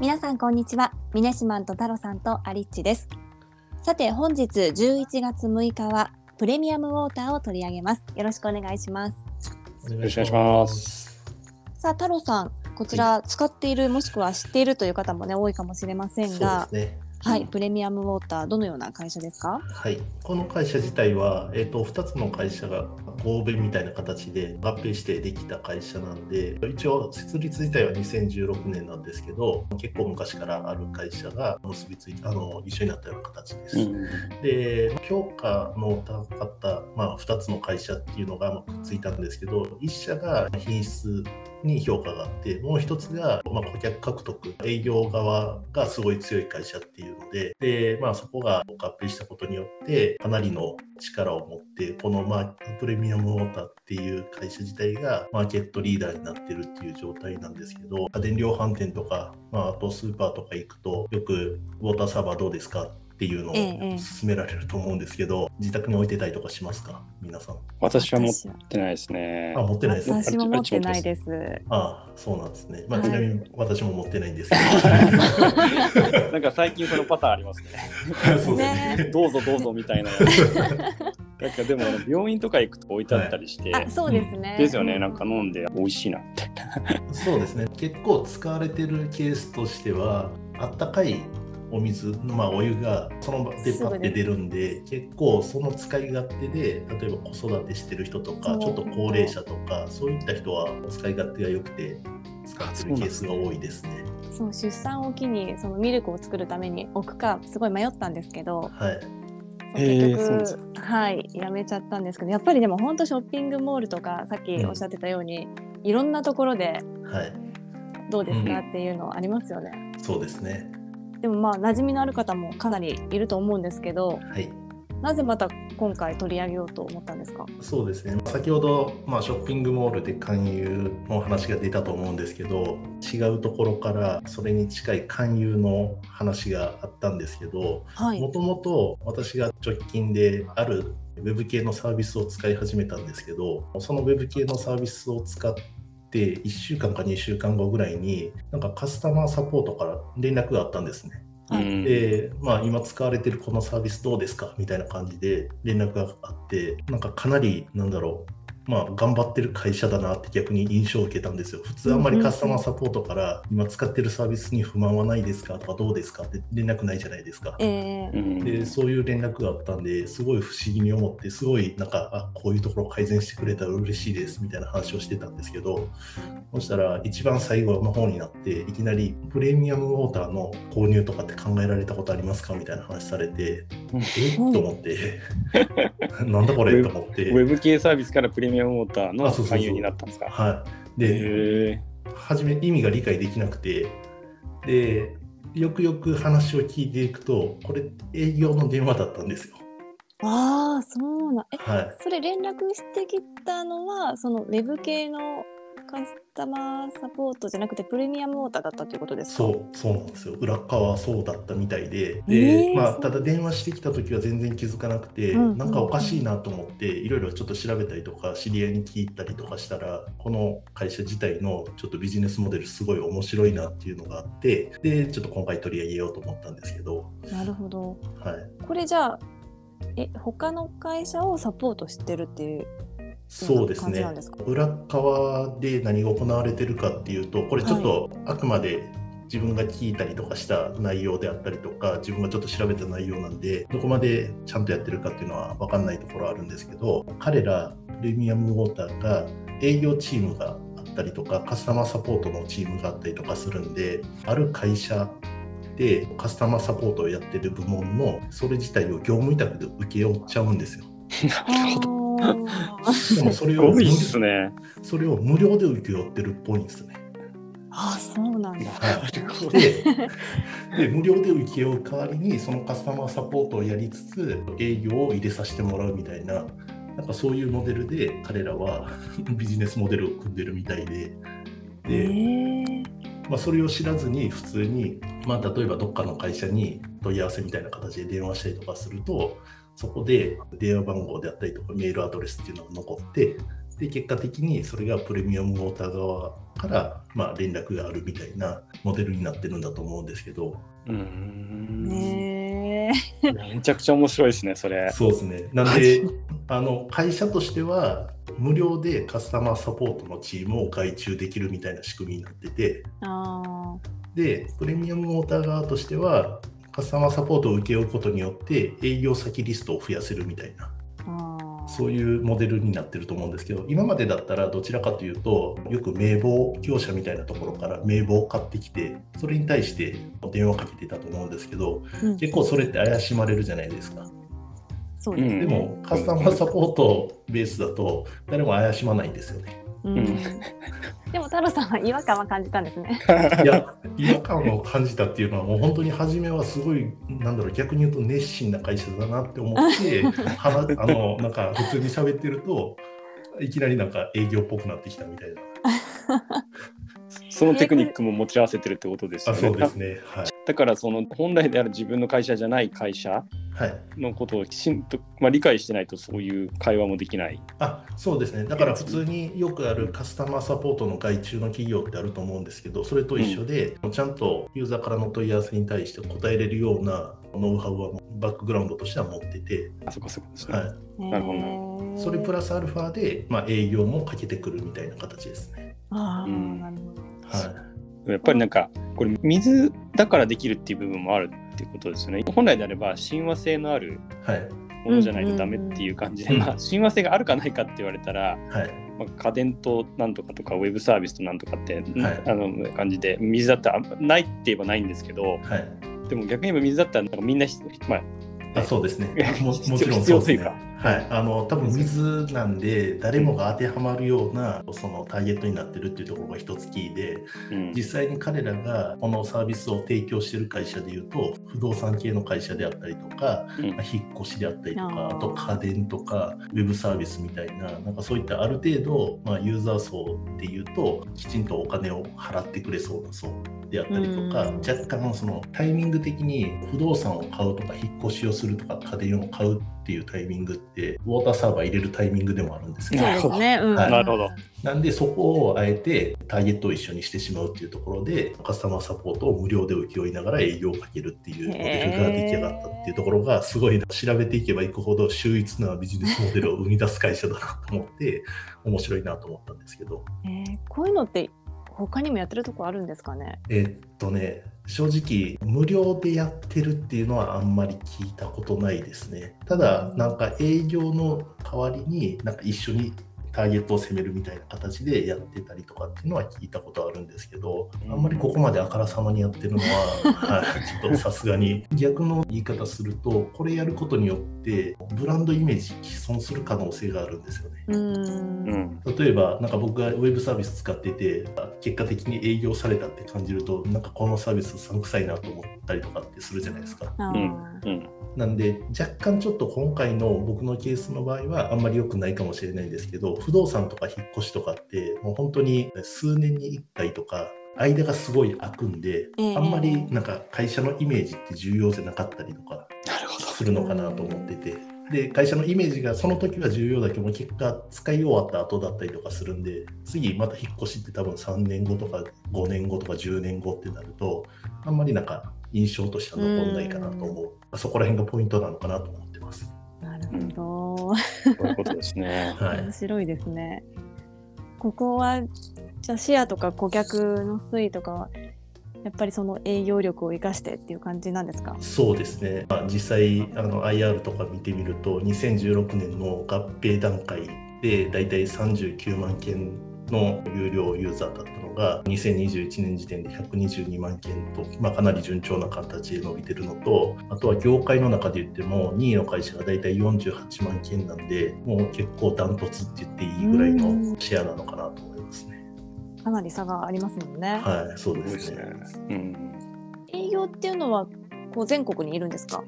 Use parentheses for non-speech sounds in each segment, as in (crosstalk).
皆さんこんにちは。ミネシマンと太郎さんとアリッチです。さて本日11月6日はプレミアムウォーターを取り上げます。よろしくお願いします。よろしくお願いします。さあ太郎さんこちら使っている、もしくは知っているという方もね多いかもしれませんが、ね。はい、プレミアムウォーターどのような会社ですか？はい、この会社自体は、えー、と2つの会社が合弁みたいな形で合併してできた会社なんで一応設立自体は2016年なんですけど結構昔からある会社が結びついてあの一緒になったような形です。うん。で評価の高かった、まあ、2つの会社っていうのがまあくっついたんですけど1社が品質に評価があってもう1つが、まあ、顧客獲得営業側がすごい強い会社っていうのでで、まあ、そこが合併したことによってかなりの力を持ってこの、まあ、プレミアムウォーターっていう会社自体がマーケットリーダーになってるっていう状態なんですけど家電量販店とか、まあ、あとスーパーとか行くとよくウォーターサーバーどうですかっていうのをええ勧められると思うんですけど、自宅に置いてたりとかしますか？皆さん。私は持ってないですねあ、。持ってないですね。私も持ってないですあそうなんですね。まあ、はいちなみに私も持ってないんですけ (laughs) なんか最近そのパターンありますね。ど。(laughs) そうですね。どうぞどうぞみたいな。(laughs) なんかでも病院とか行くと置いてあったりして、あそうですね、ですよね。なんか飲んで美味しいなみたいな。そうですね。結構使われてるケースとしては、あったかいお水、まあ、お湯がその場でパッて出るんで、結構その使い勝手で、例えば子育てしてる人とか、ちょっと高齢者とか、そういった人は使い勝手が良くて、使ってるケースが多いですね。そう出産を機にそのミルクを作るために置くかすごい迷ったんですけどはい。結そうです局はいやめちゃったんですけどやっぱりでも本当ショッピングモールとかさっきおっしゃってたように、いろんなところではい。どうですか、うんっていうのありますよね。そうですね。でもまあ馴染みのある方もかなりいると思うんですけどはい。なぜまた今回取り上げようと思ったんですか？そうですね。先ほど、まあ、ショッピングモールで勧誘の話が出たと思うんですけど違うところからそれに近い勧誘の話があったんですけどはい。もともと私が直近であるウェブ系のサービスを使い始めたんですけどそのウェブ系のサービスを使って1週間か2週間後ぐらいになんかカスタマーサポートから連絡があったんですね。はい。うん。で、まあ、今使われてるこのサービスどうですか？みたいな感じで連絡があって、なんかかなり、なんだろう、まあ、頑張ってる会社だなって逆に印象を受けたんですよ。普通あんまりカスタマーサポートから、今使ってるサービスに不満はないですかとかどうですかって連絡ないじゃないですか。えーうん。でそういう連絡があったんですごい不思議に思ってすごいなんかあこういうところ改善してくれたら嬉しいですみたいな話をしてたんですけどそしたら一番最後の方になっていきなりプレミアムウォーターの購入とかって考えられたことありますかみたいな話されてえ？っと思って。(laughs) なんだこれ？と思って。ウェブ系サービスからプレミアムウォーターの勧誘になったんですか？はいで初め意味が理解できなくてでよくよく話を聞いていくとこれ営業の電話だったんですよ。ああそうなんえはいそれ連絡してきたのはそのウェブ系のカスタマーサポートじゃなくてプレミアムウォーターだったということですか？そうそうなんですよ。裏側はそうだったみたいで。えで、まあ、ただ電話してきた時は全然気づかなくて、うんうん。なんかおかしいなと思っていろいろちょっと調べたりとか知り合いに聞いたりとかしたらこの会社自体のちょっとビジネスモデルすごい面白いなっていうのがあってでちょっと今回取り上げようと思ったんですけど、なるほど。はい、これじゃあえ他の会社をサポートしてるっていうそうですね裏側で何が行われてるかっていうとこれちょっとあくまで自分が聞いたりとかした内容であったりとか自分がちょっと調べた内容なんでどこまでちゃんとやってるかっていうのは分かんないところあるんですけど彼らプレミアムウォーターが営業チームがあったりとかカスタマーサポートのチームがあったりとかするんである会社でカスタマーサポートをやってる部門のそれ自体を業務委託で請け負っちゃうんですよ。(laughs) なるほど。あでもそれすをごいっすね。それを無料で請け負ってるっぽいんですね。あそうなんだはい、でで無料で請け負う代わりにそのカスタマーサポートをやりつつ営業を入れさせてもらうみたいななんかそういうモデルで彼らは (laughs) ビジネスモデルを組んでるみたいでえで、ーまあ、それを知らずに普通に、まあ、例えばどっかの会社に問い合わせみたいな形で電話したりとかするとそこで電話番号であったりとかメールアドレスっていうのが残ってで結果的にそれがプレミアムウォーター側から、まあ、連絡があるみたいなモデルになってるんだと思うんですけど。うーん。めちゃくちゃ面白いですね、それ。そうですね。なんであの会社としては無料でカスタマーサポートのチームを外注できるみたいな仕組みになってて。あでプレミアムウォーター側としてはカスタマーサポートを請け負うことによって営業先リストを増やせるみたいな。そういうモデルになってると思うんですけど今までだったらどちらかというとよく名簿業者みたいなところから名簿を買ってきてそれに対して電話かけてたと思うんですけどうん結構それって怪しまれるじゃないですかそうですね。でもカスタマーサポートベースだと誰も怪しまないんですよねうん。(laughs) でも太郎さんは違和感は感じたんですね。いや違和感を感じたっていうのはもう本当に初めはすごいなんだろう逆に言うと熱心な会社だなって思って (laughs) はなあのなんか普通に喋ってるといきなりなんか営業っぽくなってきたみたいなそのテクニックも持ち合わせてるってことですよね。あそうですねはいだからその本来である自分の会社じゃない会社はいのことをきちんと、まあ、理解してないとそういう会話もできない。あそうですね。だから普通によくあるカスタマーサポートの外注の企業ってあると思うんですけどそれと一緒で、ちゃんとユーザーからの問い合わせに対して答えれるようなノウハウはバックグラウンドとしては持ってて、あそこそこですね。はい、なるほど。どそれプラスアルファで、まあ、営業もかけてくるみたいな形ですね。ああ、うん。なるほど。はいやっぱりなんかこれ水だからできるっていう部分もあるっていうことですよね。本来であれば親和性のあるはいものじゃないとダメっていう感じで、うんまあ親和性があるかないかって言われたら、はいまあ、家電となんとかとかウェブサービスとなんとかって、はいあの感じで水だったらないって言えばないんですけどはいでも逆に言えば水だったらなんかみんなひまああそうですね (laughs) も。ちろん必そうですね要というか。はい、あの多分水。なんで誰もが当てはまるようなそのターゲットになってるっていうところが一つキーでうん。実際に彼らがこのサービスを提供してる会社でいうと不動産系の会社であったりとかうん。まあ引っ越しであったりとかあと家電とかウェブサービスみたいななんかそういったある程度、まあ、ユーザー層っていうときちんとお金を払ってくれそうな層であったりとかうん。若干そのタイミング的に不動産を買うとか引っ越しをするとか家電を買うっていうタイミングってウォーターサーバー入れるタイミングでもあるんですよそうですね。うんはいなるほど。なんでそこをあえてターゲットを一緒にしてしまうっていうところでカスタマーサポートを無料で請け負いながら営業をかけるっていうモデルが出来上がったっていうところがすごい調べていけばいくほど秀逸なビジネスモデルを生み出す会社だなと思って面白いなと思ったんですけどえーこういうのって他にもやってるとこあるんですかね？えーっとね正直無料でやってるっていうのはあんまり聞いたことないですね。ただなんか営業の代わりになんか一緒にターゲットを攻めるみたいな形でやってたりとかっていうのは聞いたことあるんですけどあんまりここまであからさまにやってるのは、(laughs) はい、ちょっとさすがに。逆の言い方するとこれやることによってブランドイメージ毀損する可能性があるんですよね。うん。ん。例えばなんか僕がウェブサービス使ってて結果的に営業されたって感じるとなんかこのサービスうさんくさいなと思ったりとかってするじゃないですか。うん。なんで若干ちょっと今回の僕のケースの場合はあんまり良くないかもしれないんですけど不動産とか引っ越しとかってもう本当に数年に1回とか間がすごい空くんで、ええあんまりなんか会社のイメージって重要じゃなかったりとかなるほど。するのかなと思ってて。で会社のイメージがその時は重要だけども結果使い終わった後だったりとかするんで次また引っ越しって多分3年後とか5年後とか10年後ってなるとあんまりなんか印象としては残んないかなと思うそこら辺がポイントなのかなと思ってます。なるほど。そういうことですね。はい面白いですね。ここはじゃあシェアとか顧客の推移とかはやっぱりその営業力を生かしてっていう感じなんですか？そうですね、まあ、実際あの IR とか見てみると2016年の合併段階でだいたい39万件の有料ユーザーだったのが2021年時点で122万件と、まあ、かなり順調な形で伸びてるのとあとは業界の中で言っても2位の会社がだいたい48万件なんでもう結構ダントツって言っていいぐらいのシェアなのかなと思いますね。かなり差がありますもんね。はい、そうでねすごいですすね。うん。営業っていうのはこう全国にいるんですか？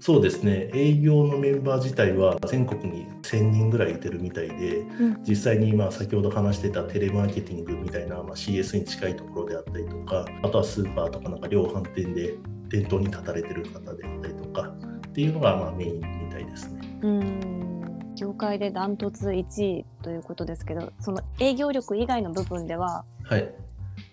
そうですね営業のメンバー自体は全国に1000人ぐらいいてるみたいで、うん実際に今先ほど話してたテレマーケティングみたいな、まあ、CS に近いところであったりとかあとはスーパーとかなんか量販店で店頭に立たれてる方であったりとかっていうのがまあメインみたいですね。うん。業界でダントツ1位ということですけどその営業力以外の部分でははい。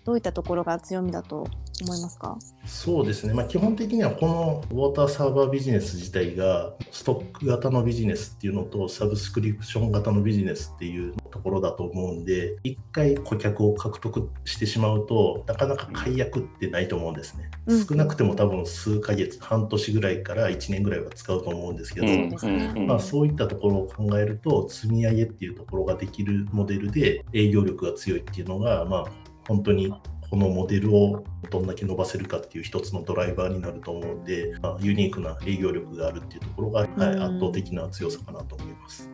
どういったところが強みだと思いますか？そうですね、まあ、基本的にはこのウォーターサーバービジネス自体がストック型のビジネスっていうのとサブスクリプション型のビジネスっていうところだと思うんで一回顧客を獲得してしまうとなかなか解約ってないと思うんですね、うん。少なくても多分数ヶ月半年ぐらいから1年ぐらいは使うと思うんですけど、うん。まあ、そういったところを考えると積み上げっていうところができるモデルで営業力が強いっていうのが、まあ、本当にこのモデルをどんだけ伸ばせるかっていう一つのドライバーになると思うんで、まあ、ユニークな営業力があるっていうところが、はい、うん圧倒的な強さかなと思います。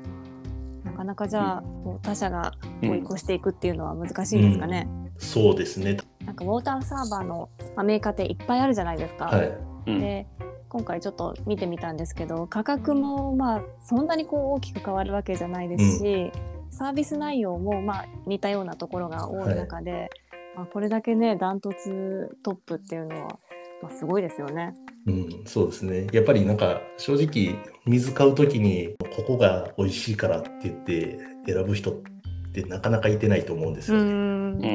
なかなかじゃあ、こう他社が追い越していくっていうのは難しいですかね、そうですね。なんかウォーターサーバーのまあメーカーっていっぱいあるじゃないですか、はい。うん。で今回ちょっと見てみたんですけど価格もまあそんなにこう大きく変わるわけじゃないですし、サービス内容もまあ似たようなところが多い中で、まあ、これだけねダントツトップっていうのは、まあ、すごいですよね。うん、そうですね。やっぱりなんか正直水買うときにここが美味しいからって言って選ぶ人ってなかなかいてないと思うんですうよね。んう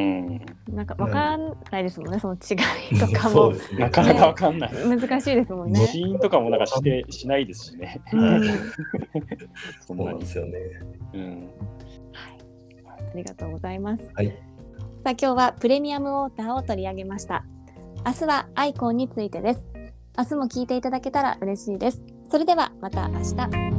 んなんかわかんないですもんねその違いとかもそうですね。なかなかわかんない。難しいですもんね。死因とかもなんかしてしないですしね。うんはいそそうなん。ですよね。うん。ありがとうございます。はい。さあ今日はプレミアムウォーターを取り上げました。明日はアイコンについてです。明日も聞いていただけたら嬉しいです。それではまた明日。